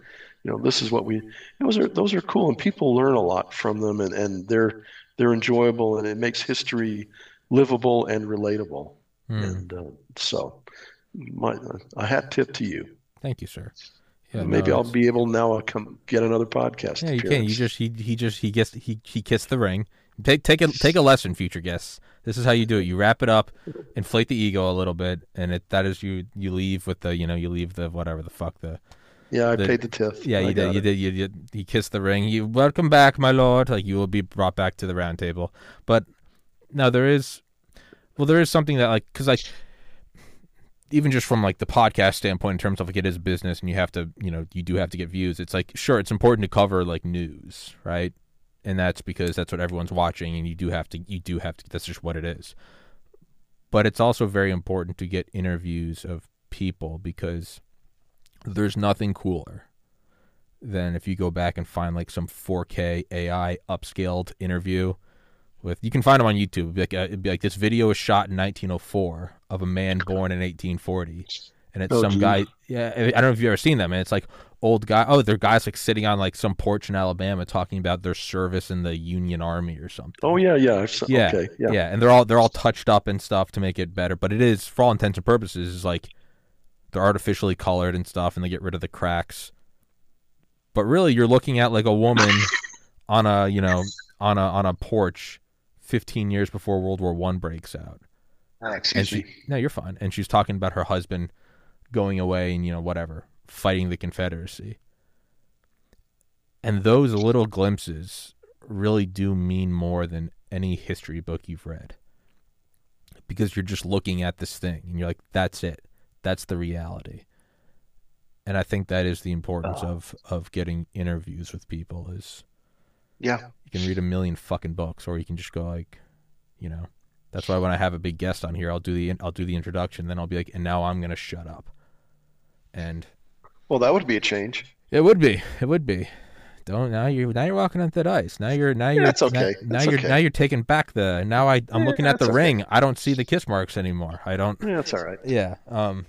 you know this is what we those are those are cool and people learn a lot from them and and they're they're enjoyable and it makes history livable and relatable Hmm. and uh, so my a hat tip to you Thank you, sir. Yeah, maybe no, i'll be able now to come get another podcast Yeah, you can. appearance. You just he he just he gets he he kissed the ring. Take take a take a lesson, future guests. This is how you do it. You wrap it up, inflate the ego a little bit, and it that is you you leave with the you know you leave the whatever the fuck the yeah i the- paid the tith yeah you did you did you did you kissed the ring. You welcome back, my lord. Like you will be brought back to the round table. But no, there is well there is something that like because like even just from like the podcast standpoint in terms of like it is business and you have to you know you do have to get views it's like sure it's important to cover like news right and that's because that's what everyone's watching and you do have to you do have to that's just what it is but it's also very important to get interviews of people because there's nothing cooler than if you go back and find like some 4K AI upscaled interview with you can find them on YouTube. Like, uh, it'd be like this video was shot in 1904 of a man born in 1840, and it's Oh, some geez. guy. Yeah, I don't know if you've ever seen them. And it's like old guy. Oh, they're guys like sitting on like some porch in Alabama talking about their service in the Union Army or something. Oh yeah, yeah. I've- Yeah, Okay, yeah. yeah, and they're all they're all touched up and stuff to make it better. But it is, for all intents and purposes, is like they're artificially colored and stuff, and they get rid of the cracks. But really, you're looking at like a woman (laughs) on a you know on a on a porch, 15 years before World War One breaks out, ah, and excuse she me. no, you're fine, and she's talking about her husband going away and you know whatever fighting the Confederacy. And those little glimpses really do mean more than any history book you've read. Because you're just looking at this thing and you're like, that's it. That's the reality. And I think that is the importance Uh. of, of getting interviews with people is Yeah, you can read a million fucking books or you can just go like, you know. That's why when I have a big guest on here, I'll do the I'll do the introduction, then I'll be like, and now I'm gonna shut up. And well, that would be a change. it would be. It would be. Don't now you're now you're walking on thin ice. Now you're now you're that's okay. Now, now you're okay. now you're taking back the now I I'm Yeah, looking at the okay. ring. I don't see the kiss marks anymore. I don't Yeah, that's all right. yeah. Um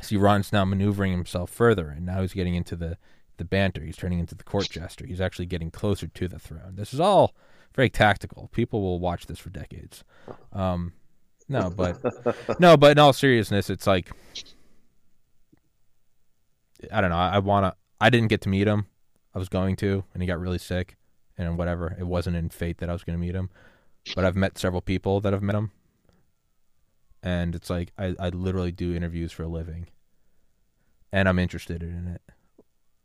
see Ron's now maneuvering himself further and now he's getting into the the banter. He's turning into the court jester. He's actually getting closer to the throne. This is all very tactical. People will watch this for decades. Um no, but (laughs) no, but in all seriousness, it's like I don't know. I, I wanna. I didn't get to meet him. I was going to, and he got really sick, and whatever. It wasn't in fate that I was going to meet him, but I've met several people that have met him, and it's like I, I literally do interviews for a living, and I'm interested in it.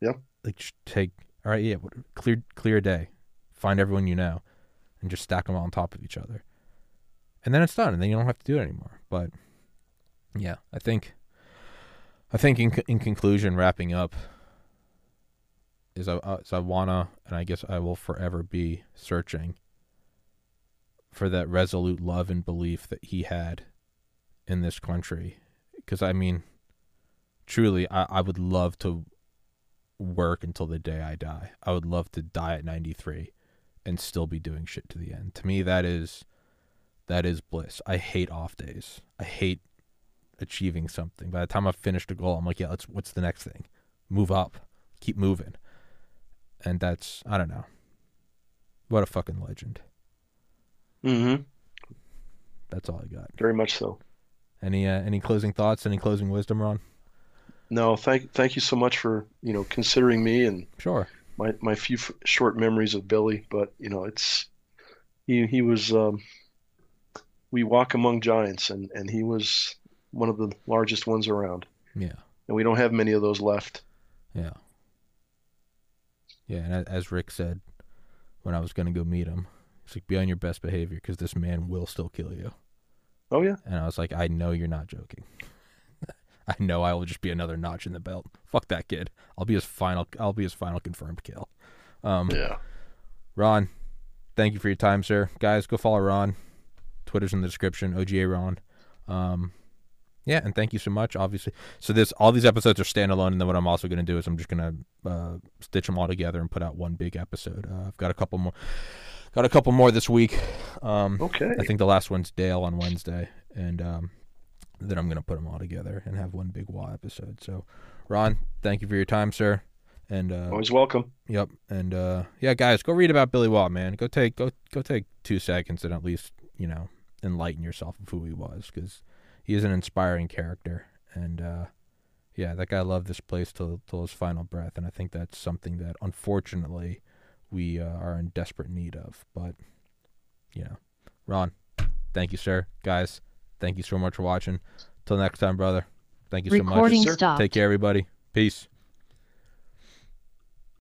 Yep. Like just take all right, yeah, clear clear day, find everyone you know, and just stack them all on top of each other, and then it's done, and then you don't have to do it anymore. But yeah, I think, I think in in conclusion, wrapping up, is I uh, is I wanna, and I guess I will forever be searching for that resolute love and belief that he had in this country, because I mean, truly, I I would love to work until the day I die. I would love to die at 93 and still be doing shit to the end. To me that is that is bliss. I hate off days. I hate achieving something. By the time I've finished a goal, I'm like, yeah, let's what's the next thing? Move up. Keep moving. And that's I don't know. What a fucking legend. Mm-hmm. That's all I got. Very much so. Any uh, any closing thoughts? Any closing wisdom, Ron? No, thank thank you so much for you know considering me and Sure. my my few f- short memories of Billy. But you know, it's he he was um, we walk among giants, and and he was one of the largest ones around, Yeah. and we don't have many of those left. Yeah. Yeah, and as Rick said when I was going to go meet him, he's like, be on your best behavior because this man will still kill you. Oh yeah, And I was like, I know you're not joking. (laughs) I know I will just be another notch in the belt. Fuck that kid. I'll be his final. I'll be his final confirmed kill. Um, yeah. Ron, thank you for your time, sir. Guys, go follow Ron. Twitter's in the description. OGA Ron. Um, yeah, and thank you so much. Obviously, so this all these episodes are standalone, and then what I'm also going to do is I'm just going to uh, stitch them all together and put out one big episode. Uh, I've got a couple more, got a couple more this week. Um, Okay. I think the last one's Dale on Wednesday, and um, then I'm going to put them all together and have one big Waugh episode. So, Ron, thank you for your time, sir. And uh, Always welcome. Yep, and uh, yeah, guys, go read about Billy Waugh, man. Go take go go take two seconds and at least you know enlighten yourself of who he was, because he is an inspiring character, and uh, yeah, that guy loved this place till till his final breath, and I think that's something that unfortunately we uh, are in desperate need of. But you know, Ron, thank you, sir. Guys, thank you so much for watching. Till next time, brother. Thank you so much. Sir. stopped. Take care, everybody. Peace.